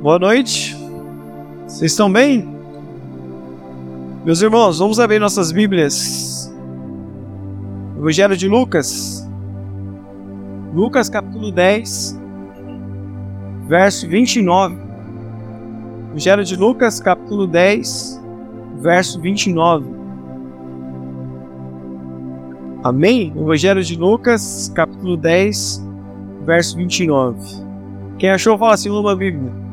Boa noite. Vocês estão bem? Meus irmãos, vamos abrir nossas Bíblias. Evangelho de Lucas. Lucas capítulo 10, verso 29. Evangelho de Lucas capítulo 10, verso 29. Amém? Evangelho de Lucas capítulo 10, verso 29. Quem achou, fala assim uma Bíblia.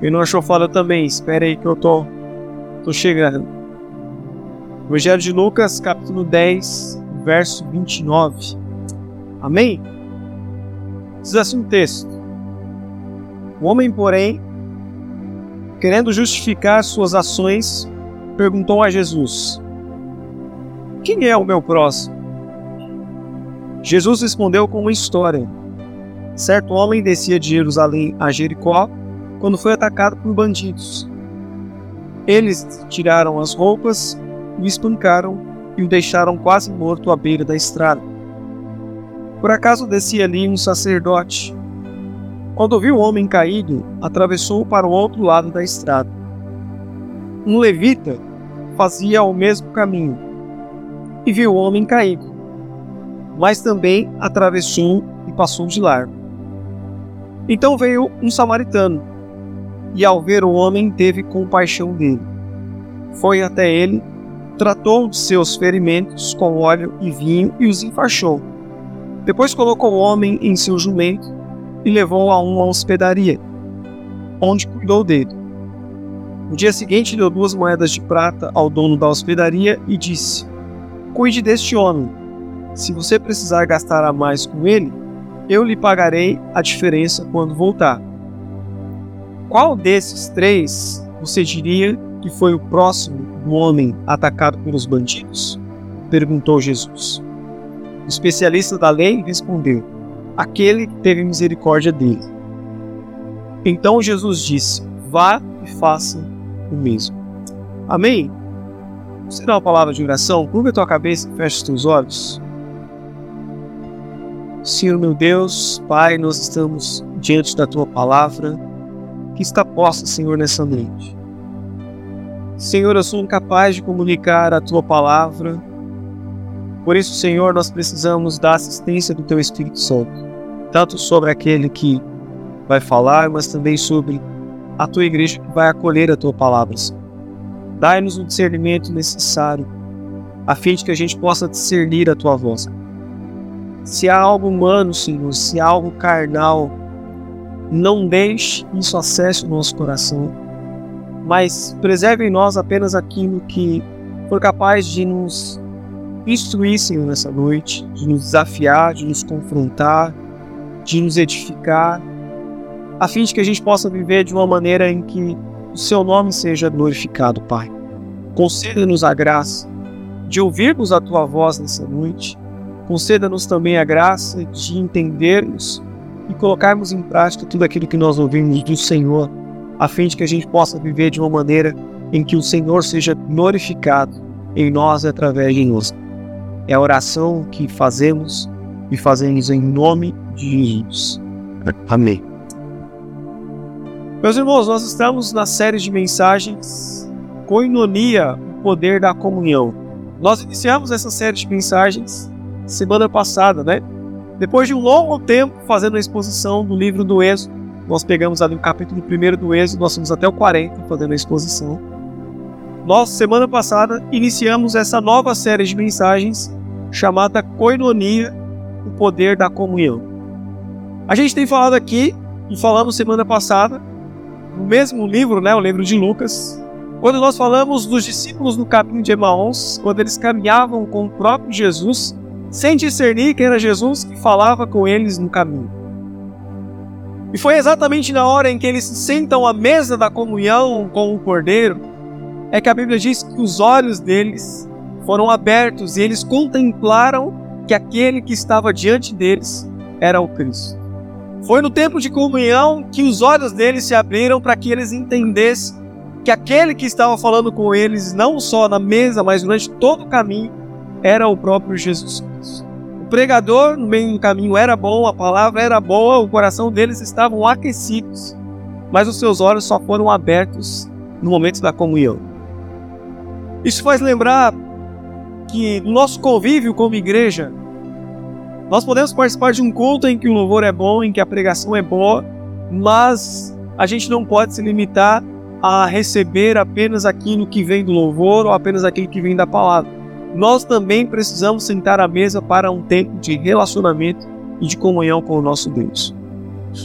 Quem não achou, fala também. Espera aí que eu tô, tô chegando. Evangelho de Lucas, capítulo 10, verso 29. Amém? Diz assim o texto. O homem, porém, querendo justificar suas ações, perguntou a Jesus: Quem é o meu próximo? Jesus respondeu com uma história. Certo homem descia de Jerusalém a Jericó quando foi atacado por bandidos. Eles tiraram as roupas, o espancaram e o deixaram quase morto à beira da estrada. Por acaso descia ali um sacerdote. Quando viu o homem caído, atravessou para o outro lado da estrada. Um levita fazia o mesmo caminho e viu o homem caído mas também atravessou e passou de largo. Então veio um samaritano, e ao ver o homem teve compaixão dele. Foi até ele, tratou de seus ferimentos com óleo e vinho e os enfaixou. Depois colocou o homem em seu jumento e levou a uma hospedaria, onde cuidou dele. No dia seguinte deu duas moedas de prata ao dono da hospedaria e disse: Cuide deste homem se você precisar gastar a mais com ele, eu lhe pagarei a diferença quando voltar. Qual desses três você diria que foi o próximo do homem atacado pelos bandidos? perguntou Jesus. O especialista da lei respondeu: Aquele que teve misericórdia dele. Então Jesus disse: Vá e faça o mesmo. Amém? Você dá uma palavra de oração? Curva a tua cabeça e feche os teus olhos. Senhor meu Deus, Pai, nós estamos diante da tua palavra que está posta, Senhor, nessa noite. Senhor, eu sou incapaz de comunicar a tua palavra. Por isso, Senhor, nós precisamos da assistência do teu Espírito Santo, tanto sobre aquele que vai falar, mas também sobre a tua igreja que vai acolher a tua palavra. Dai-nos o discernimento necessário, a fim de que a gente possa discernir a tua voz. Se há algo humano, Senhor, se há algo carnal, não deixe isso acesse o nosso coração, mas preserve em nós apenas aquilo que for capaz de nos instruir, Senhor, nessa noite, de nos desafiar, de nos confrontar, de nos edificar, a fim de que a gente possa viver de uma maneira em que o Seu nome seja glorificado, Pai. Conceda-nos a graça de ouvirmos a Tua voz nessa noite Conceda-nos também a graça de entendermos e colocarmos em prática tudo aquilo que nós ouvimos do Senhor, a fim de que a gente possa viver de uma maneira em que o Senhor seja glorificado em nós e através de nós. É a oração que fazemos e fazemos em nome de Jesus. Amém. Meus irmãos, nós estamos na série de mensagens Coinonia, o poder da comunhão. Nós iniciamos essa série de mensagens semana passada, né? Depois de um longo tempo fazendo a exposição do livro do Êxodo, nós pegamos ali o capítulo 1 do Êxodo, nós fomos até o 40 fazendo a exposição. Nós, semana passada, iniciamos essa nova série de mensagens chamada Coinonia, o poder da comunhão. A gente tem falado aqui, e falamos semana passada, no mesmo livro, né, o livro de Lucas, quando nós falamos dos discípulos no caminho de Emaús, quando eles caminhavam com o próprio Jesus, sem discernir que era Jesus que falava com eles no caminho. E foi exatamente na hora em que eles se sentam à mesa da comunhão com o Cordeiro, é que a Bíblia diz que os olhos deles foram abertos e eles contemplaram que aquele que estava diante deles era o Cristo. Foi no tempo de comunhão que os olhos deles se abriram para que eles entendessem que aquele que estava falando com eles, não só na mesa, mas durante todo o caminho, era o próprio Jesus pregador no meio do caminho era bom, a palavra era boa, o coração deles estavam aquecidos. mas os seus olhos só foram abertos no momento da comunhão. Isso faz lembrar que no nosso convívio como igreja, nós podemos participar de um culto em que o louvor é bom, em que a pregação é boa, mas a gente não pode se limitar a receber apenas aquilo que vem do louvor ou apenas aquilo que vem da palavra. Nós também precisamos sentar à mesa para um tempo de relacionamento e de comunhão com o nosso Deus.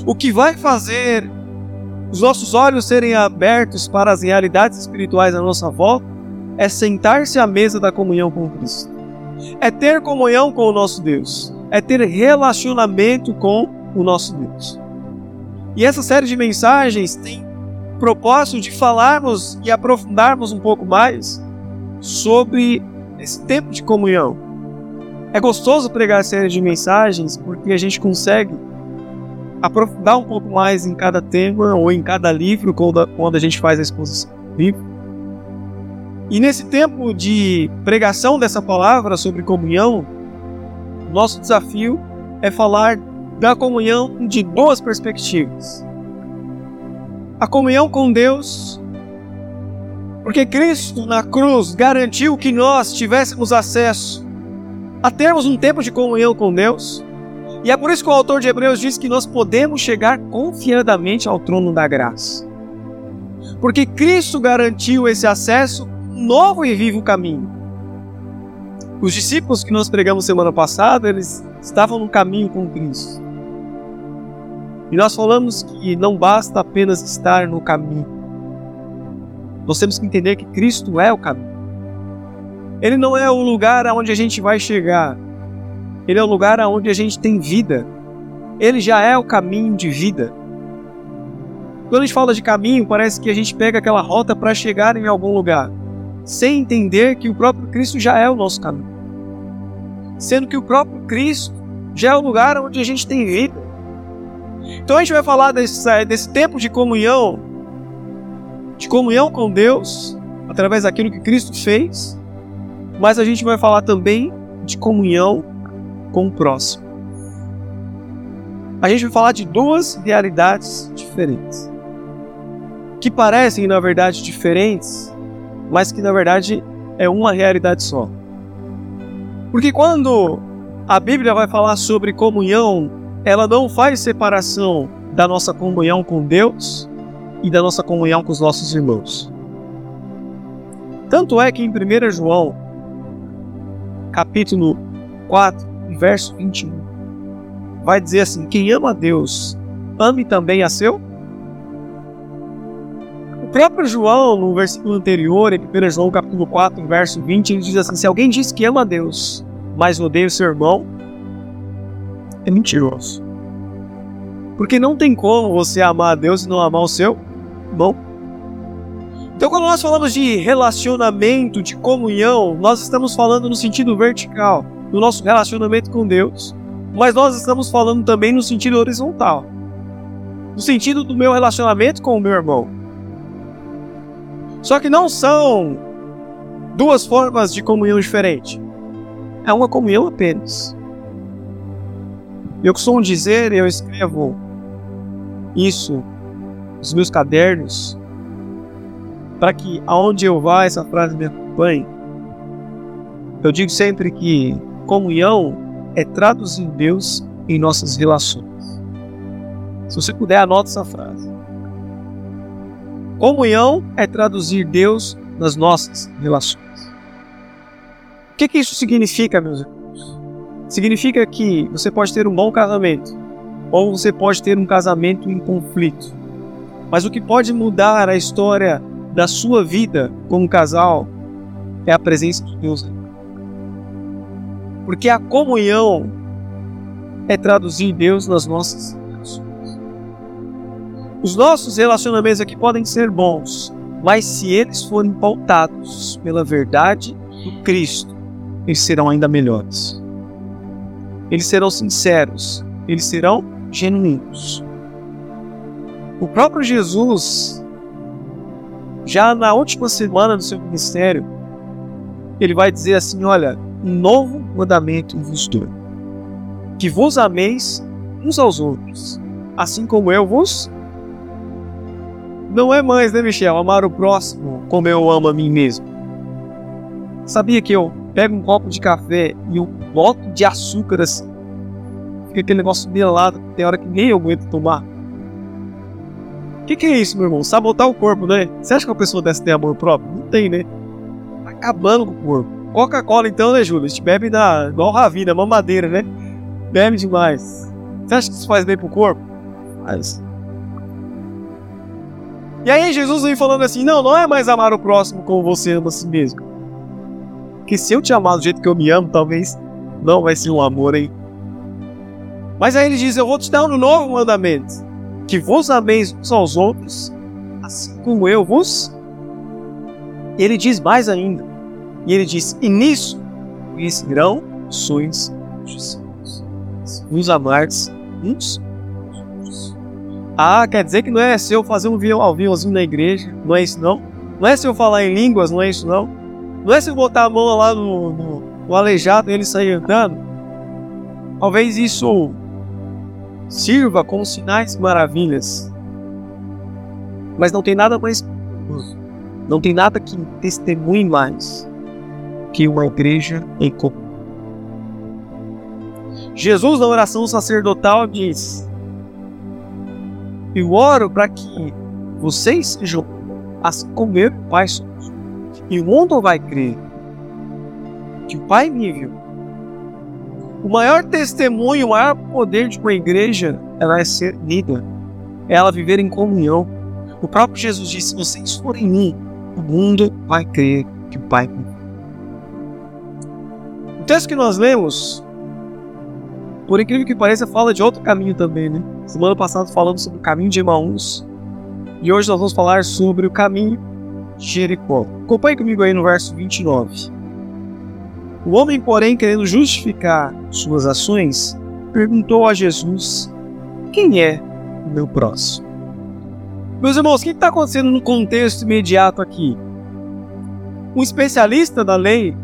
O que vai fazer os nossos olhos serem abertos para as realidades espirituais à nossa volta é sentar-se à mesa da comunhão com Cristo. É ter comunhão com o nosso Deus. É ter relacionamento com o nosso Deus. E essa série de mensagens tem propósito de falarmos e aprofundarmos um pouco mais sobre esse tempo de comunhão. É gostoso pregar a série de mensagens porque a gente consegue aprofundar um pouco mais em cada tema ou em cada livro quando a gente faz a exposição do livro. E nesse tempo de pregação dessa palavra sobre comunhão, nosso desafio é falar da comunhão de duas perspectivas. A comunhão com Deus, porque Cristo na cruz garantiu que nós tivéssemos acesso a termos um tempo de comunhão com Deus. E é por isso que o autor de Hebreus diz que nós podemos chegar confiadamente ao trono da graça. Porque Cristo garantiu esse acesso, novo e vivo caminho. Os discípulos que nós pregamos semana passada, eles estavam no caminho com Cristo. E nós falamos que não basta apenas estar no caminho. Nós temos que entender que Cristo é o caminho. Ele não é o lugar aonde a gente vai chegar, ele é o lugar onde a gente tem vida. Ele já é o caminho de vida. Quando a gente fala de caminho, parece que a gente pega aquela rota para chegar em algum lugar, sem entender que o próprio Cristo já é o nosso caminho. Sendo que o próprio Cristo já é o lugar onde a gente tem vida. Então a gente vai falar desse, desse tempo de comunhão, de comunhão com Deus, através daquilo que Cristo fez, mas a gente vai falar também de comunhão com o próximo. A gente vai falar de duas realidades diferentes. Que parecem, na verdade, diferentes, mas que na verdade é uma realidade só. Porque quando a Bíblia vai falar sobre comunhão, ela não faz separação da nossa comunhão com Deus e da nossa comunhão com os nossos irmãos. Tanto é que em 1 João, capítulo 4, verso 21, vai dizer assim: Quem ama a Deus, ame também a seu. O próprio João, no versículo anterior, em 1 João capítulo 4, verso 20, ele diz assim: Se alguém diz que ama a Deus, mas odeia o seu irmão, é mentiroso. Porque não tem como você amar a Deus e não amar o seu irmão. Então, quando nós falamos de relacionamento, de comunhão, nós estamos falando no sentido vertical no nosso relacionamento com Deus, mas nós estamos falando também no sentido horizontal no sentido do meu relacionamento com o meu irmão. Só que não são duas formas de comunhão diferentes. É uma comunhão apenas. Eu costumo dizer, eu escrevo isso nos meus cadernos, para que aonde eu vá essa frase me acompanhe. Eu digo sempre que comunhão é traduzir Deus em nossas relações. Se você puder, anota essa frase. Comunhão é traduzir Deus nas nossas relações. O que, que isso significa, meus irmãos? Significa que você pode ter um bom casamento, ou você pode ter um casamento em conflito. Mas o que pode mudar a história da sua vida como casal é a presença de Deus porque a comunhão é traduzir Deus nas nossas relações. Os nossos relacionamentos aqui podem ser bons, mas se eles forem pautados pela verdade do Cristo, eles serão ainda melhores. Eles serão sinceros, eles serão genuínos. O próprio Jesus, já na última semana do seu ministério, ele vai dizer assim: Olha, um novo mandamento vos dou: que vos ameis uns aos outros, assim como eu vos. não é mais, né, Michel? Amar o próximo como eu amo a mim mesmo. Sabia que eu pego um copo de café e um boto de açúcar assim, fica aquele negócio melado, tem hora que nem eu aguento tomar. O que, que, é isso, meu irmão? Sabotar o corpo, né? Você acha que a pessoa dessa tem amor próprio? Não tem, né? Tá acabando com o corpo. Coca-Cola, então, né, Júlio? A gente bebe da, igual Ravina, mamadeira, né? Bebe demais. Você acha que isso faz bem pro corpo? Faz. E aí Jesus vem falando assim: não, não é mais amar o próximo como você ama a si mesmo. Porque se eu te amar do jeito que eu me amo, talvez não vai ser um amor, hein? Mas aí ele diz: Eu vou te dar um novo mandamento: que vos ameis uns aos outros, assim como eu vos. Ele diz mais ainda. E ele diz: E nisso conhecerão sois discípulos. Vos amardes uns ah, quer dizer que não é se eu fazer um violãozinho na igreja, não é isso não? Não é se eu falar em línguas, não é isso não? Não é se eu botar a mão lá no, no, no aleijado e ele sair andando? Talvez isso sirva como sinais e maravilhas. Mas não tem nada mais não tem nada que testemunhe mais que uma igreja em comum. Jesus, na oração sacerdotal, diz: eu oro para que vocês sejam as como eu Pai. E o mundo vai crer que o Pai me viu. O maior testemunho, o maior poder de uma igreja, ela é ser unida, é ela viver em comunhão. O próprio Jesus disse: se vocês forem em mim, o mundo vai crer que o Pai. O texto que nós lemos por incrível que pareça, fala de outro caminho também, né? Semana passada falamos sobre o caminho de Emaús. E hoje nós vamos falar sobre o caminho de Jericó. Acompanhe comigo aí no verso 29. O homem, porém, querendo justificar suas ações, perguntou a Jesus: Quem é o meu próximo? Meus irmãos, o que está acontecendo no contexto imediato aqui? Um especialista da lei,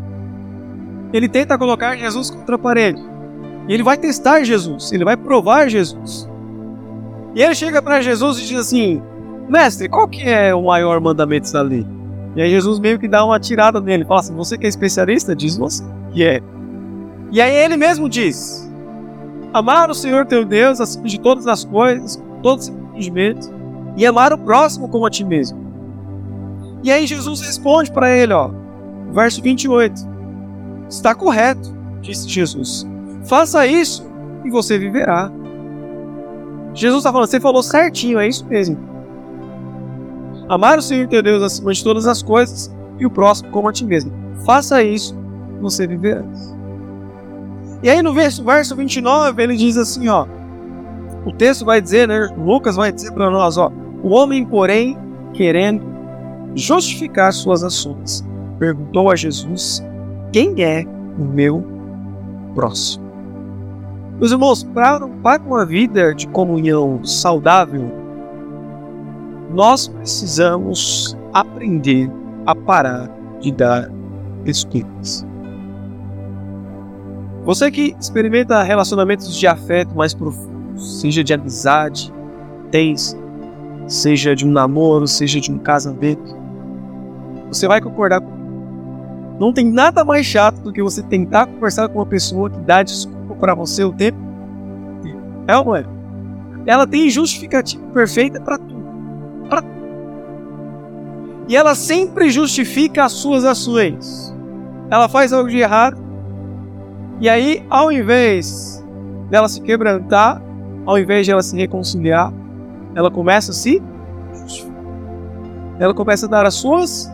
ele tenta colocar Jesus contra a parede. E ele vai testar Jesus, ele vai provar Jesus. E ele chega para Jesus e diz assim: Mestre, qual que é o maior mandamento da lei? E aí Jesus meio que dá uma tirada nele, fala assim: Você que é especialista? Diz você que é. E aí ele mesmo diz: Amar o Senhor teu Deus acima de todas as coisas, com todo seu entendimento, e amar o próximo como a ti mesmo. E aí Jesus responde para ele, ó, verso 28. Está correto, disse Jesus. Faça isso e você viverá. Jesus está falando, você falou certinho, é isso mesmo. Amar o Senhor teu Deus acima de todas as coisas e o próximo como a ti mesmo. Faça isso, você viverá. E aí no verso, verso 29 ele diz assim, ó. O texto vai dizer, né? Lucas vai dizer para nós, ó. O homem, porém, querendo justificar suas ações, perguntou a Jesus: Quem é o meu próximo? Meus irmãos, para, uma vida de comunhão saudável, nós precisamos aprender a parar de dar desculpas. Você que experimenta relacionamentos de afeto mais profundos, seja de amizade, tens, seja de um namoro, seja de um casamento, você vai concordar comigo. Não tem nada mais chato do que você tentar conversar com uma pessoa que dá desculpas para você o tempo. É ou não é? Ela tem justificativa perfeita para tudo. E ela sempre justifica as suas ações. Ela faz algo de errado. E aí, ao invés dela se quebrantar, ao invés de ela se reconciliar, ela começa a se justificar. Ela começa a dar as suas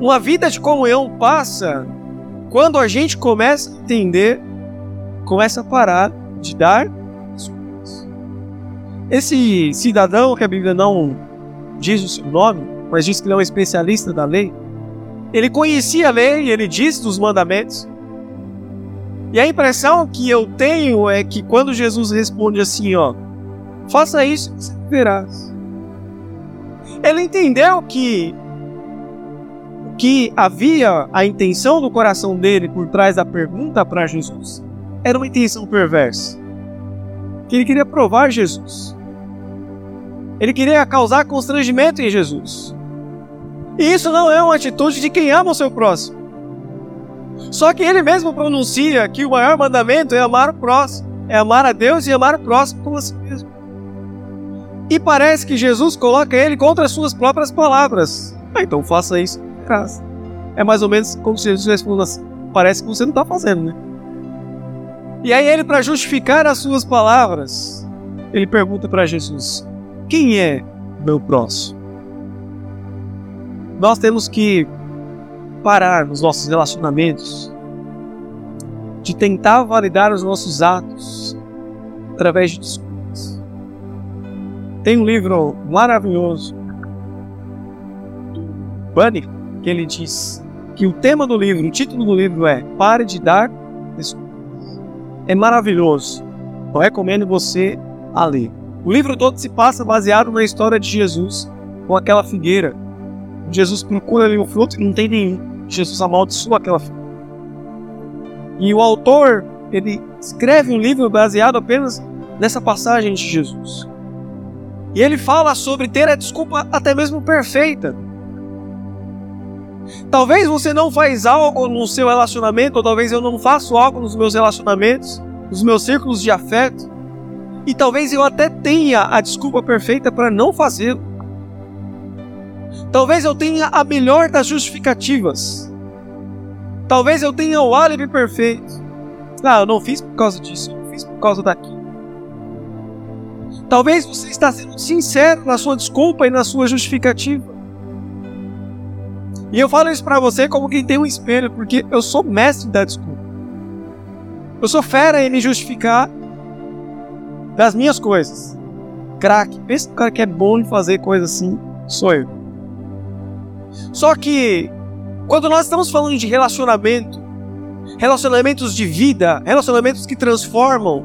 uma vida de comunhão passa quando a gente começa a entender, começa a parar de dar. Esse cidadão que a Bíblia não diz o seu nome, mas diz que ele é um especialista da lei, ele conhecia a lei, ele disse dos mandamentos. E a impressão que eu tenho é que quando Jesus responde assim, ó, faça isso, você verás. Ele entendeu que que havia a intenção do coração dele por trás da pergunta para Jesus era uma intenção perversa. Que ele queria provar Jesus. Ele queria causar constrangimento em Jesus. E isso não é uma atitude de quem ama o seu próximo. Só que ele mesmo pronuncia que o maior mandamento é amar o próximo, é amar a Deus e amar o próximo como a si mesmo. E parece que Jesus coloca ele contra as suas próprias palavras. Ah, então faça isso. É mais ou menos como se Jesus responda assim: parece que você não está fazendo, né? E aí ele, para justificar as suas palavras, ele pergunta para Jesus: Quem é meu próximo? Nós temos que parar nos nossos relacionamentos de tentar validar os nossos atos através de desculpas. Tem um livro maravilhoso do Bunny que ele diz que o tema do livro, o título do livro é Pare de dar desculpas. É maravilhoso. Eu recomendo você a ler. O livro todo se passa baseado na história de Jesus com aquela figueira. Jesus procura ali um fruto e não tem nenhum. Jesus amaldiçoa aquela figueira. E o autor, ele escreve um livro baseado apenas nessa passagem de Jesus. E ele fala sobre ter a desculpa até mesmo perfeita. Talvez você não faz algo no seu relacionamento, ou talvez eu não faço algo nos meus relacionamentos, nos meus círculos de afeto, e talvez eu até tenha a desculpa perfeita para não fazê-lo. Talvez eu tenha a melhor das justificativas. Talvez eu tenha o álibi perfeito. Ah, eu não fiz por causa disso, eu não fiz por causa daquilo. Talvez você está sendo sincero na sua desculpa e na sua justificativa. E eu falo isso para você como quem tem um espelho, porque eu sou mestre da desculpa. Eu sou fera em me justificar das minhas coisas. Crack, pensa no cara que é bom em fazer coisa assim, sou eu. Só que quando nós estamos falando de relacionamento, relacionamentos de vida, relacionamentos que transformam,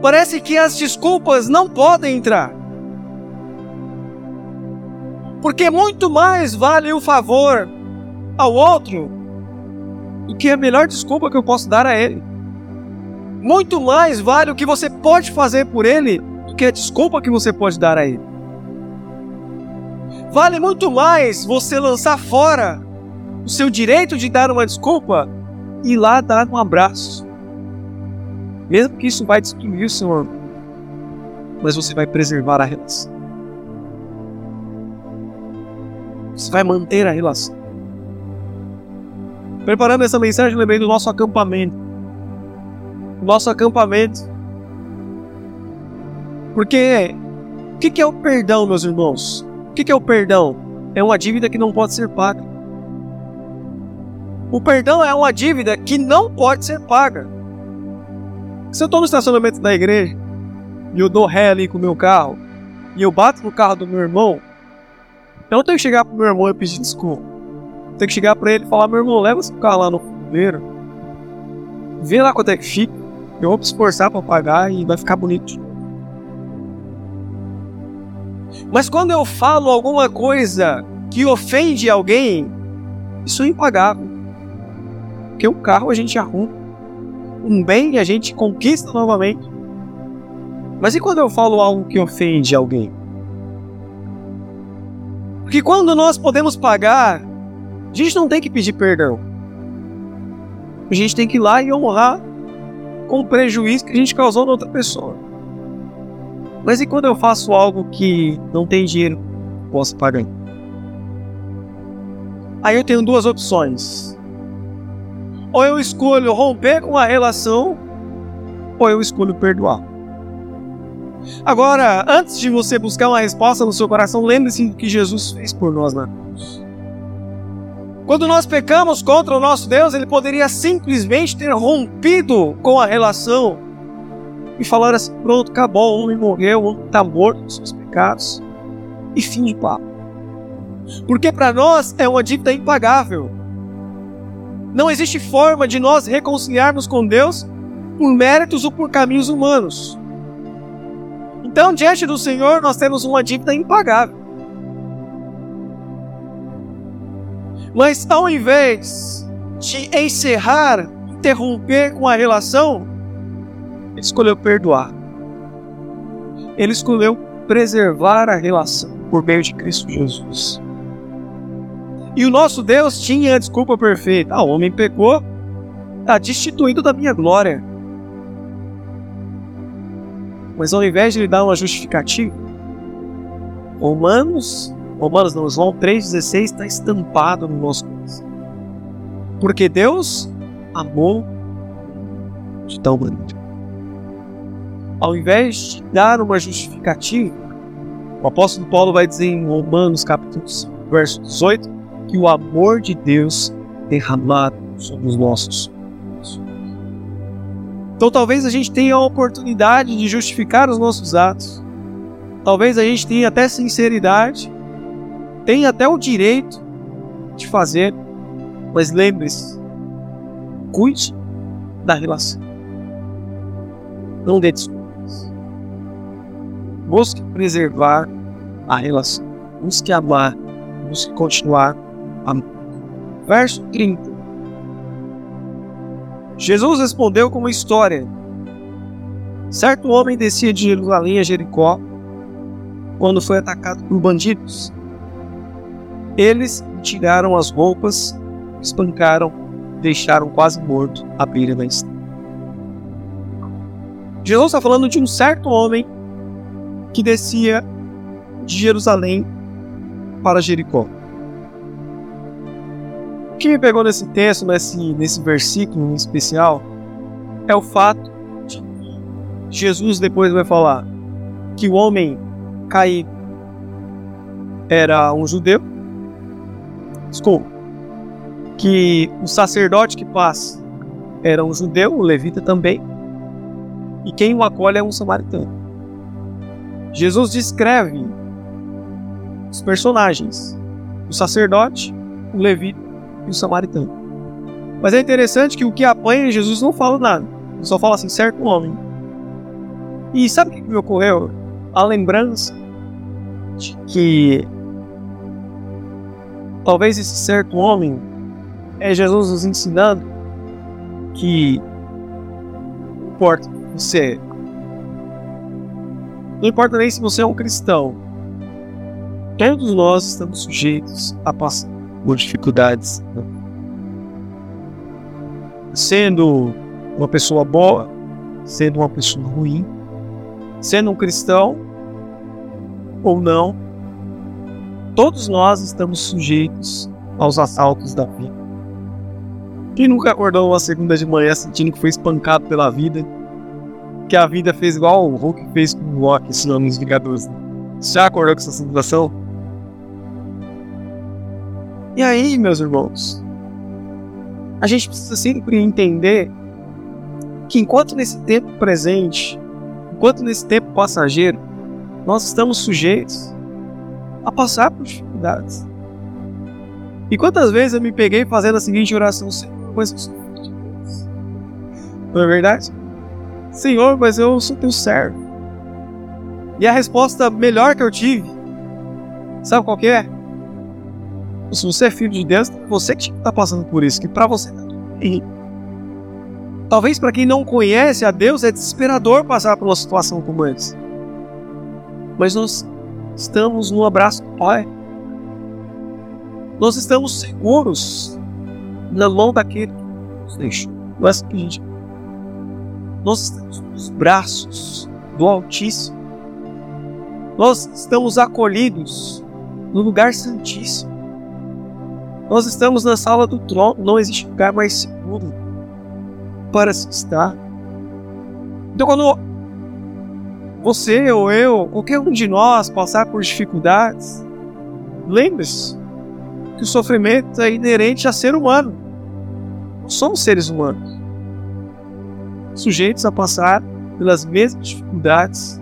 parece que as desculpas não podem entrar. Porque muito mais vale o favor ao outro do que a melhor desculpa que eu posso dar a ele. Muito mais vale o que você pode fazer por ele do que a desculpa que você pode dar a ele. Vale muito mais você lançar fora o seu direito de dar uma desculpa e lá dar um abraço. Mesmo que isso vai destruir o seu orgulho, mas você vai preservar a relação. Você vai manter a relação. Preparando essa mensagem, lembrei do nosso acampamento nosso acampamento. Porque o que, é o perdão, meus irmãos? O que, é o perdão? É uma dívida que não pode ser paga. O perdão é uma dívida que não pode ser paga. Se eu estou no estacionamento da igreja e eu dou ré ali com o meu carro e eu bato no carro do meu irmão, eu não tenho que chegar pro meu irmão e pedir desculpa. Tenho que chegar para ele e falar: meu irmão, leva esse carro lá no fumeiro, vê lá quanto é que fica eu vou me esforçar para pagar e vai ficar bonito. Mas quando eu falo alguma coisa que ofende alguém, isso é impagável. Porque um carro a gente arruma, um bem a gente conquista novamente. Mas e quando eu falo algo que ofende alguém? Porque quando nós podemos pagar, a gente não tem que pedir perdão. A gente tem que ir lá e honrar com o prejuízo que a gente causou na outra pessoa. Mas e quando eu faço algo que não tem dinheiro, posso pagar? Aí eu tenho duas opções. Ou eu escolho romper com a relação, ou eu escolho perdoar. Agora, antes de você buscar uma resposta no seu coração, lembre-se do que Jesus fez por nós na cruz. Quando nós pecamos contra o nosso Deus, ele poderia simplesmente ter rompido com a relação e falar assim: pronto, acabou, o homem morreu, o homem está morto dos seus pecados. E fim de papo. Porque para nós é uma dívida impagável. Não existe forma de nós reconciliarmos com Deus por méritos ou por caminhos humanos. Então, diante do Senhor, nós temos uma dívida impagável. Mas ao invés de encerrar, interromper com a relação, ele escolheu perdoar. Ele escolheu preservar a relação por meio de Cristo Jesus. E o nosso Deus tinha a desculpa perfeita. Ah, o homem pecou, está destituído da minha glória. Mas ao invés de lhe dar uma justificativa, Romanos, Romanos não, João 3,16 está estampado no nosso coração. Porque Deus amou de tal maneira. Ao invés de dar uma justificativa, o apóstolo Paulo vai dizer em Romanos capítulo 5, verso 18, que o amor de Deus derramado sobre os nossos então talvez a gente tenha a oportunidade de justificar os nossos atos. Talvez a gente tenha até sinceridade, tenha até o direito de fazer, mas lembre-se, cuide da relação. Não dê desculpas. Busque preservar a relação. Busque amar. Busque continuar amando. Verso 30. Jesus respondeu com uma história. Certo homem descia de Jerusalém a Jericó quando foi atacado por bandidos. Eles tiraram as roupas, espancaram, deixaram quase morto à beira da estrada. Jesus está falando de um certo homem que descia de Jerusalém para Jericó. O que me pegou nesse texto, nesse, nesse versículo em especial, é o fato de Jesus depois vai falar que o homem caído era um judeu. Desculpa. Que o sacerdote que passa era um judeu, o levita também. E quem o acolhe é um samaritano. Jesus descreve os personagens: o sacerdote, o levita e o samaritano. Mas é interessante que o que apanha Jesus não fala nada. Ele só fala assim, certo homem. E sabe o que me ocorreu? A lembrança de que talvez esse certo homem é Jesus nos ensinando que não importa você é. Não importa nem se você é um cristão. Todos nós estamos sujeitos a passar por dificuldades. Né? Sendo uma pessoa boa, sendo uma pessoa ruim, sendo um cristão ou não, todos nós estamos sujeitos aos assaltos da vida. Quem nunca acordou uma segunda de manhã sentindo que foi espancado pela vida? Que a vida fez igual o Hulk fez com o Loki, ensinando os Vingadores. Você já acordou com essa situação? E aí, meus irmãos, a gente precisa sempre entender que enquanto nesse tempo presente, enquanto nesse tempo passageiro, nós estamos sujeitos a passar por dificuldades. E quantas vezes eu me peguei fazendo a seguinte oração: Senhor, mas eu sou filho de Deus. Não é verdade? Senhor, mas eu sou teu servo. E a resposta melhor que eu tive, sabe qual que é? se você é filho de Deus, você que está passando por isso, que para você tá. Talvez para quem não conhece a Deus é desesperador passar por uma situação como essa. Mas nós estamos no abraço do Pai. Nós estamos seguros na mão daquele que nos deixou. Nós estamos nos braços do Altíssimo. Nós estamos acolhidos no lugar santíssimo. Nós estamos na sala do trono, não existe lugar mais seguro para se estar. Então, quando você ou eu, qualquer um de nós passar por dificuldades, lembre-se que o sofrimento é inerente a ser humano. Somos seres humanos, sujeitos a passar pelas mesmas dificuldades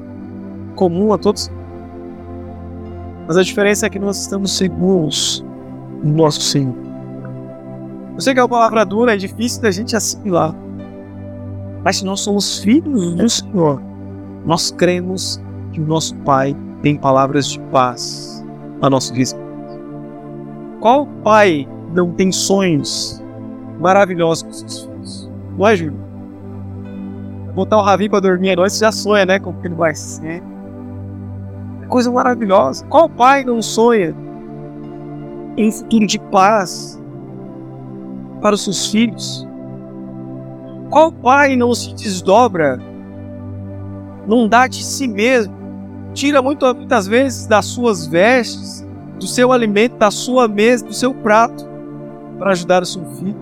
comum a todos. Mas a diferença é que nós estamos seguros nosso Senhor. Eu sei que é uma palavra dura, é difícil da gente assimilar. Mas se nós somos filhos do Senhor, nós cremos que o nosso Pai tem palavras de paz a nosso respeito. Qual pai não tem sonhos maravilhosos com seus filhos? Não é, Júlio? Botar o Ravi para dormir à noite, você já sonha, né? Como que ele vai ser. coisa maravilhosa. Qual pai não sonha em um futuro de paz para os seus filhos? Qual pai não se desdobra, não dá de si mesmo, tira muito, muitas vezes das suas vestes, do seu alimento, da sua mesa, do seu prato, para ajudar o seu filho?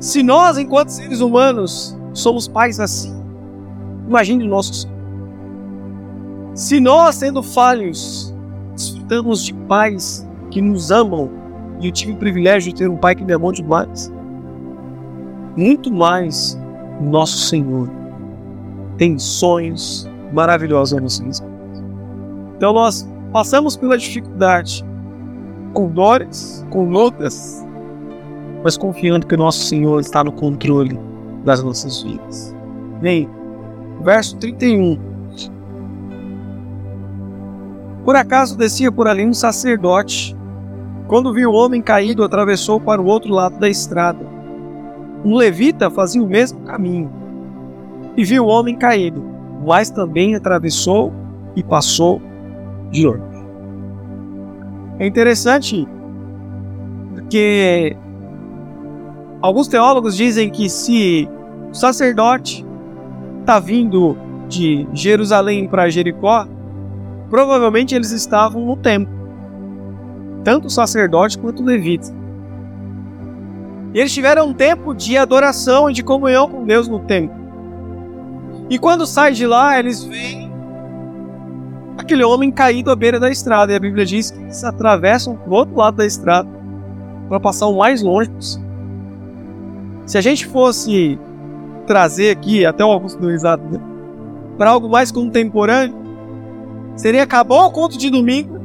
Se nós, enquanto seres humanos, somos pais assim, imagine o nosso Se nós, sendo falhos, desfrutamos de pais que nos amam, e eu tive o privilégio de ter um pai que me amou demais, muito mais nosso Senhor tem sonhos maravilhosos a vocês. Então nós passamos pela dificuldade com dores, com lutas, mas confiando que o nosso Senhor está no controle das nossas vidas. Vem, verso 31. Por acaso descia por ali um sacerdote. Quando viu o homem caído, atravessou para o outro lado da estrada. Um levita fazia o mesmo caminho e viu o homem caído, mas também atravessou e passou de longe. É interessante que alguns teólogos dizem que se o sacerdote está vindo de Jerusalém para Jericó, provavelmente eles estavam no templo, tanto o sacerdote quanto o levita. E eles tiveram um tempo de adoração e de comunhão com Deus no templo. E quando sai de lá, eles veem aquele homem caído à beira da estrada. E a Bíblia diz que eles atravessam para o outro lado da estrada para passar o mais longe possível. Se a gente fosse trazer aqui, até o Augusto do Risado, né, para algo mais contemporâneo, seria acabou o conto de domingo,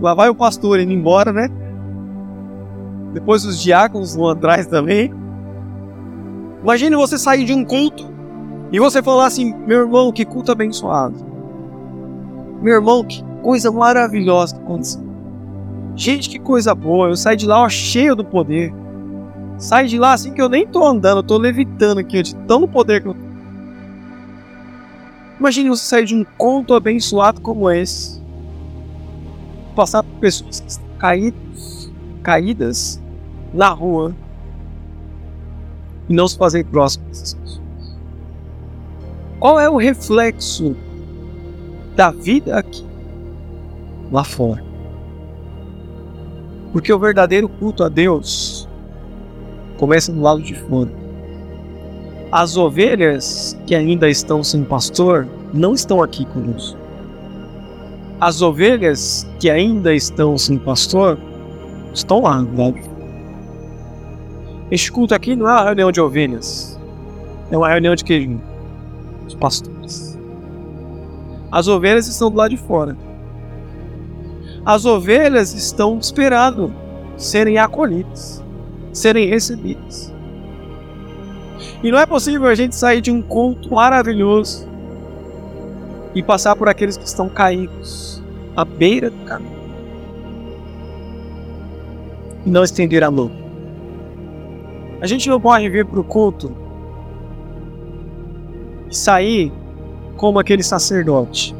lá vai o pastor indo embora, né? Depois os diáconos vão atrás também. Imagine você sair de um culto e você falar assim: meu irmão, que culto abençoado. Meu irmão, que coisa maravilhosa que aconteceu. Gente, que coisa boa. Eu saí de lá ó, cheio do poder. Sai de lá assim que eu nem tô andando, eu tô levitando aqui, de tão poder que eu. Imagine você sair de um conto abençoado como esse. Passar por pessoas que estão caídas, caídas na rua e não se fazer próximo dessas pessoas. Qual é o reflexo da vida aqui, lá fora? Porque o verdadeiro culto a Deus começa do lado de fora. As ovelhas que ainda estão sem pastor não estão aqui conosco. As ovelhas que ainda estão sem pastor estão lá, do lado. Este culto aqui não é uma reunião de ovelhas. É uma reunião de que? De pastores. As ovelhas estão do lado de fora. As ovelhas estão esperando serem acolhidas, serem recebidas. E não é possível a gente sair de um culto maravilhoso e passar por aqueles que estão caídos à beira do caminho e não estender a mão. A gente não pode vir para o culto e sair como aquele sacerdote.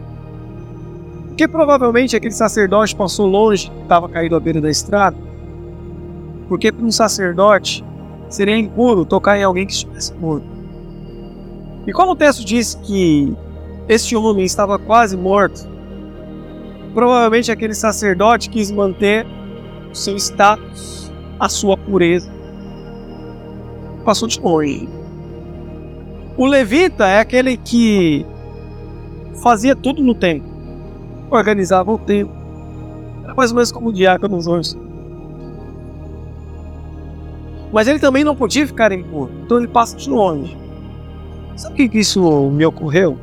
Porque provavelmente aquele sacerdote passou longe, estava caído à beira da estrada. Porque para um sacerdote seria impuro tocar em alguém que estivesse morto. E como o texto diz que este homem estava quase morto, provavelmente aquele sacerdote quis manter o seu status, a sua pureza passou de longe. O levita é aquele que fazia tudo no templo, organizava o templo. Era mais ou menos como o diácono hoje. Mas ele também não podia ficar impuro, então ele passa de longe. Sabe o que isso me ocorreu?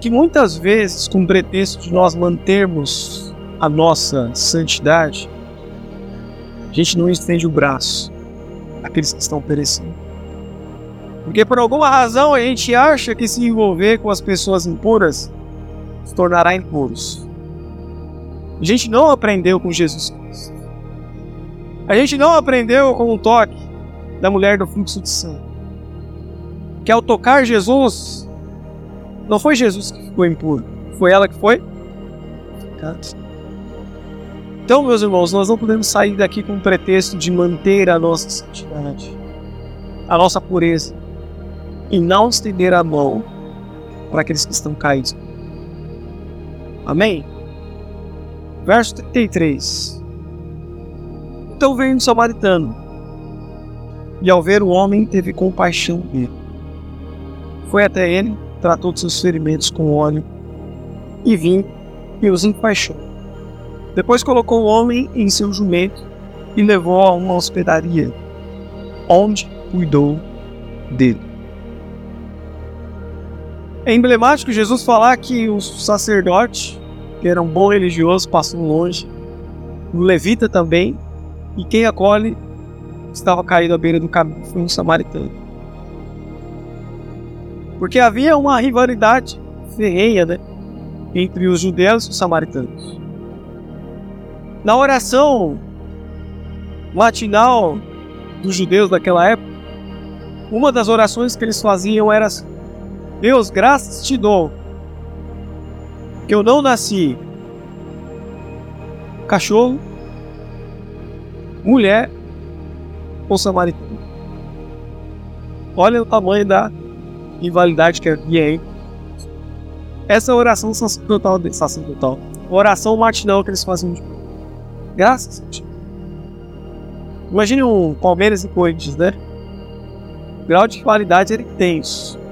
Que muitas vezes, com o pretexto de nós mantermos a nossa santidade, a gente não estende o braço aqueles que estão perecendo. Porque por alguma razão a gente acha que se envolver com as pessoas impuras se tornará impuros. A gente não aprendeu com Jesus Cristo. A gente não aprendeu com o toque da mulher do fluxo de sangue. Que ao tocar Jesus, não foi Jesus que ficou impuro. Foi ela que foi? Então, meus irmãos, nós não podemos sair daqui com o pretexto de manter a nossa santidade, a nossa pureza, e não estender a mão para aqueles que estão caídos. Amém? Verso 33. Então veio um samaritano, e ao ver o homem, teve compaixão dele. Foi até ele, tratou de seus ferimentos com óleo e vinho e os enfaixou. Depois colocou o homem em seu jumento e levou a uma hospedaria, onde cuidou dele. É emblemático Jesus falar que o sacerdote, que era um bom religioso, passou longe, o levita também, e quem acolhe estava caído à beira do caminho foi um samaritano. Porque havia uma rivalidade ferrenha né, entre os judeus e os samaritanos. Na oração matinal dos judeus daquela época, uma das orações que eles faziam era assim, Deus, graças te dou que eu não nasci cachorro, mulher ou samaritano. Olha o tamanho da invalidade que. Essa é a oração sacerdotal, sacerdotal. oração matinal que eles fazem. Graças a Deus. Imagine um Palmeiras e Corinthians, né? O grau de qualidade ele tem isso.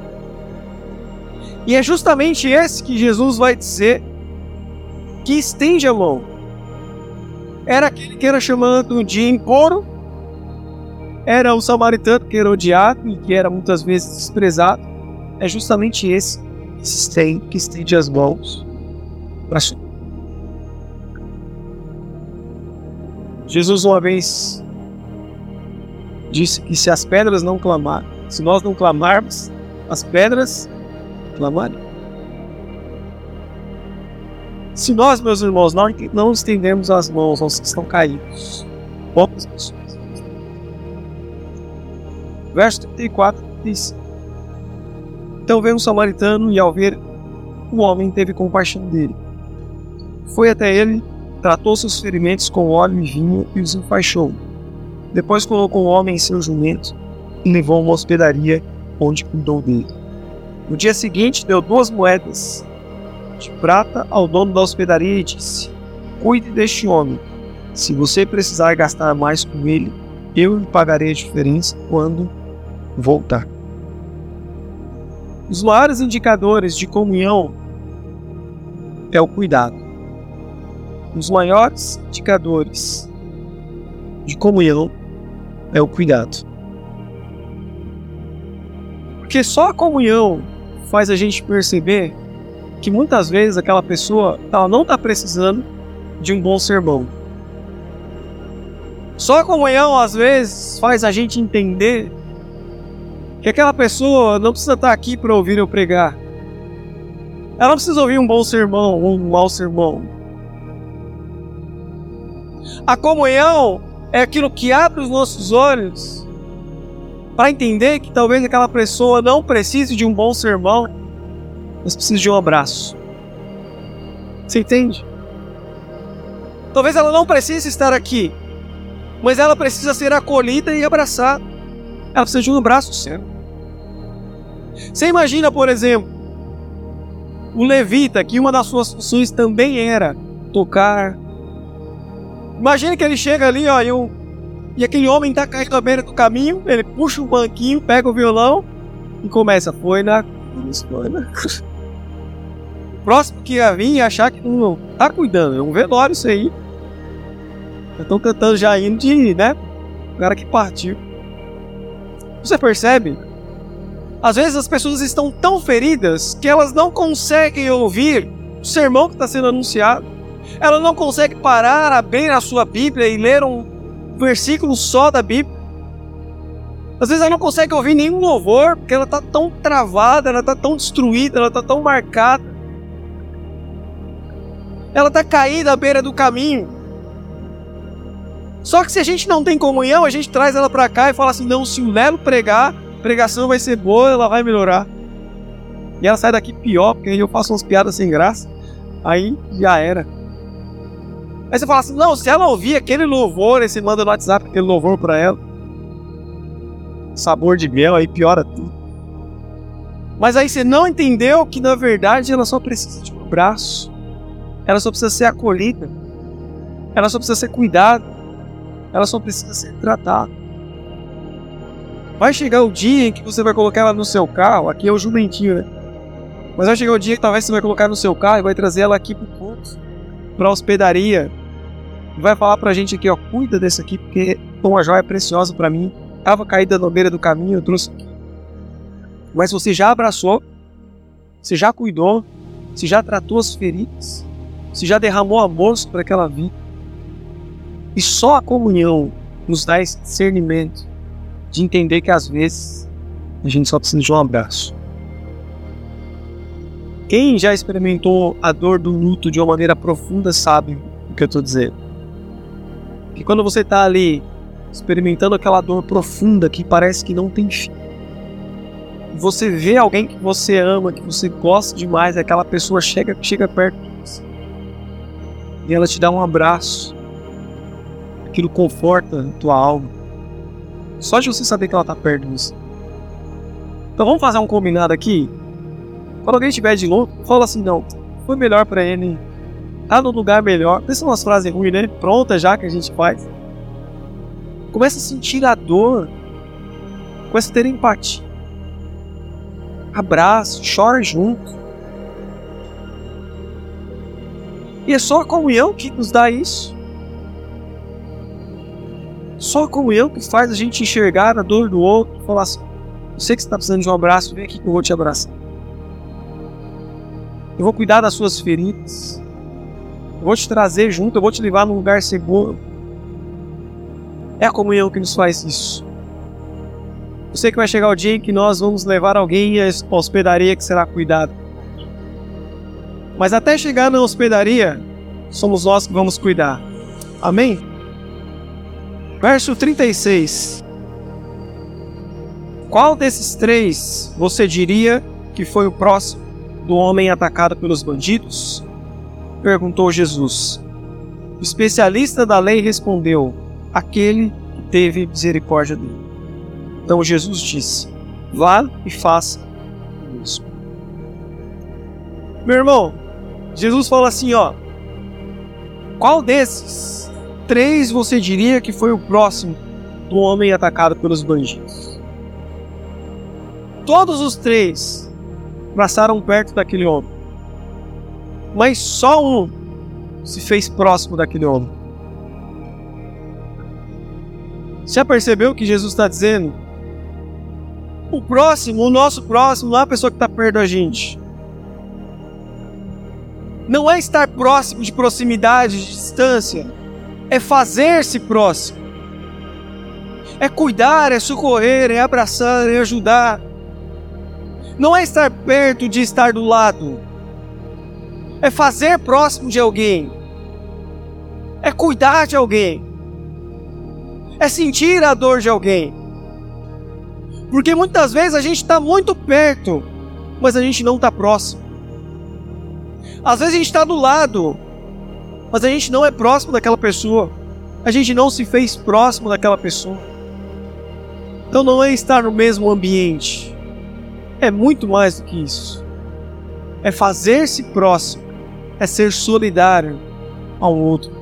E é justamente esse que Jesus vai dizer que estende a mão. Era aquele que era chamado de imporo, era o samaritano que era odiado e que era muitas vezes desprezado. É justamente esse que estende, que estende as mãos para Jesus uma vez disse que se as pedras não clamar, se nós não clamarmos, as pedras Se nós, meus irmãos, não, não estendemos as mãos aos que estão caídos, poucas pessoas. Verso 34 diz: Então veio um samaritano e, ao ver o homem, teve compaixão dele. Foi até ele, tratou seus ferimentos com óleo e vinho e os enfaixou. Depois colocou o homem em seu jumento e levou a uma hospedaria onde cuidou dele. No dia seguinte, deu duas moedas de prata ao dono da hospedaria e disse: Cuide deste homem. Se você precisar gastar mais com ele, eu lhe pagarei a diferença quando voltar. Os maiores indicadores de comunhão é o cuidado. Os maiores indicadores de comunhão é o cuidado. Porque só a comunhão faz a gente perceber que muitas vezes aquela pessoa ela não está precisando de um bom sermão. Só a comunhão às vezes faz a gente entender que aquela pessoa não precisa estar tá aqui para ouvir eu pregar. Ela não precisa ouvir um bom sermão ou um mau sermão. A comunhão é aquilo que abre os nossos olhos para entender que talvez aquela pessoa não precise de um bom sermão, mas precise de um abraço. Você entende? Talvez ela não precise estar aqui, mas ela precisa ser acolhida e abraçada. Ela precisa de um abraço seu. Você imagina, por exemplo, o levita, que uma das suas funções também era tocar. Imagina que ele chega ali, ó, e um e aquele homem tá caído à beira do caminho, ele puxa o banquinho, pega o violão e começa. Foi na cruz, foi na cruz. Próximo que ia vir e achar que não tá cuidando, é um velório isso aí. Estão cantando já indo de, né? O cara que partiu. Você percebe? Às vezes as pessoas estão tão feridas que elas não conseguem ouvir o sermão que está sendo anunciado. Ela não consegue parar, abrir a sua Bíblia e ler um, versículo só da Bíblia. Às vezes ela não consegue ouvir nenhum louvor, porque ela está tão travada, ela está tão destruída, ela está tão marcada. Ela está caída à beira do caminho. Só que se a gente não tem comunhão, a gente traz ela para cá e fala assim: não, se o Lelo pregar, a pregação vai ser boa, ela vai melhorar. E ela sai daqui pior, porque aí eu faço umas piadas sem graça. Aí já era. Aí você fala assim: não, se ela ouvir aquele louvor, aí você manda no WhatsApp aquele louvor pra ela. Sabor de mel, aí piora tudo. Mas aí você não entendeu que na verdade ela só precisa de um abraço. Ela só precisa ser acolhida. Ela só precisa ser cuidada. Ela só precisa ser tratada. Vai chegar o dia em que você vai colocar ela no seu carro. Aqui é o jumentinho, né? Mas vai chegar o dia que talvez você vai colocar no seu carro e vai trazer ela aqui pro ponto, pra hospedaria. E vai falar pra gente aqui, ó, cuida desse aqui, porque é uma joia preciosa para mim. Tava caída na beira do caminho, eu trouxe aqui. Mas você já abraçou, você já cuidou, você já tratou as feridas, você já derramou amor sobre aquela vida. E só a comunhão nos dá esse discernimento de entender que às vezes a gente só precisa de um abraço. Quem já experimentou a dor do luto de uma maneira profunda sabe o que eu estou dizendo. Que quando você está ali experimentando aquela dor profunda que parece que não tem fim, você vê alguém que você ama, que você gosta demais, aquela pessoa chega, chega perto de você e ela te dá um abraço, aquilo conforta a tua alma. Só de você saber que ela está perto de você. Então vamos fazer um combinado aqui? Quando alguém estiver de louco, fala assim, não, foi melhor para ele, tá no lugar melhor. Essas são umas frases ruins, né? Pronta já que a gente faz. Começa a sentir a dor. Começa a ter empatia. Abraça, chora junto. E é só a comunhão que nos dá isso. Só a comunhão que faz a gente enxergar a dor do outro falar assim: sei que você está precisando de um abraço, vem aqui que eu vou te abraçar. Eu vou cuidar das suas feridas. Eu vou te trazer junto, eu vou te levar num lugar seguro. É a comunhão que nos faz isso. Eu sei que vai chegar o dia em que nós vamos levar alguém à hospedaria que será cuidado. Mas até chegar na hospedaria, somos nós que vamos cuidar. Amém? Verso 36. Qual desses três você diria que foi o próximo do homem atacado pelos bandidos? Perguntou Jesus. O especialista da lei respondeu: Aquele que teve misericórdia dele. Então Jesus disse: Vá e faça o mesmo. Meu irmão, Jesus fala assim, ó. Qual desses três você diria que foi o próximo do homem atacado pelos bandidos? Todos os três passaram perto daquele homem. Mas só um se fez próximo daquele homem. Já percebeu o que Jesus está dizendo? O próximo, o nosso próximo, não é a pessoa que está perto da gente não é estar próximo de proximidade, de distância, é fazer-se próximo. É cuidar, é socorrer, é abraçar, é ajudar. Não é estar perto de estar do lado. É fazer próximo de alguém. É cuidar de alguém. É sentir a dor de alguém. Porque muitas vezes a gente está muito perto, mas a gente não está próximo. Às vezes a gente está do lado, mas a gente não é próximo daquela pessoa. A gente não se fez próximo daquela pessoa. Então não é estar no mesmo ambiente. É muito mais do que isso. É fazer-se próximo. É ser solidário ao outro.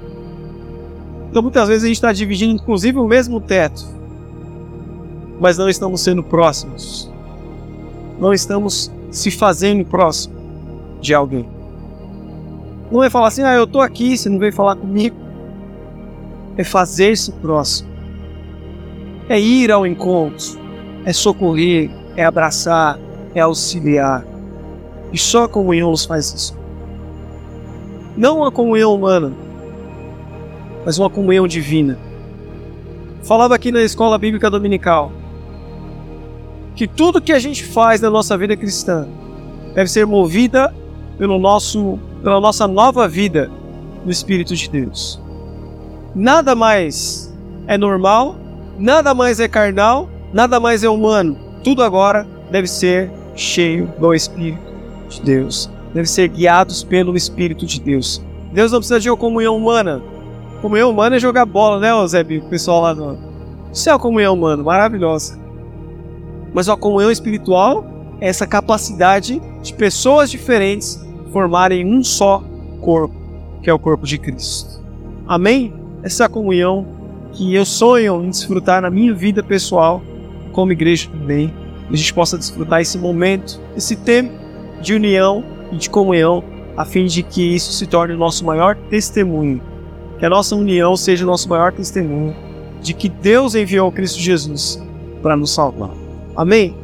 Então muitas vezes a gente está dividindo inclusive o mesmo teto. Mas não estamos sendo próximos. Não estamos se fazendo próximo de alguém. Não é falar assim, ah, eu tô aqui, você não veio falar comigo. É fazer-se próximo. É ir ao encontro. É socorrer, é abraçar, é auxiliar. E só a comunhão nos faz isso. Não uma comunhão humana, mas uma comunhão divina. Falava aqui na escola bíblica dominical que tudo que a gente faz na nossa vida cristã deve ser movida pelo nosso pela nossa nova vida no Espírito de Deus. Nada mais é normal, nada mais é carnal, nada mais é humano. Tudo agora deve ser cheio do Espírito de Deus, devem ser guiados pelo Espírito de Deus. Deus não precisa de uma comunhão humana. Comunhão humana é jogar bola, né, Eusébio? O pessoal lá no. Isso é a comunhão humana, maravilhosa. Mas a comunhão espiritual é essa capacidade de pessoas diferentes formarem um só corpo, que é o corpo de Cristo. Amém? Essa é a comunhão que eu sonho em desfrutar na minha vida pessoal, como igreja também. Que a gente possa desfrutar esse momento, esse tempo de união e de comunhão, a fim de que isso se torne o nosso maior testemunho. Que a nossa união seja o nosso maior testemunho de que Deus enviou Cristo Jesus para nos salvar. Amém?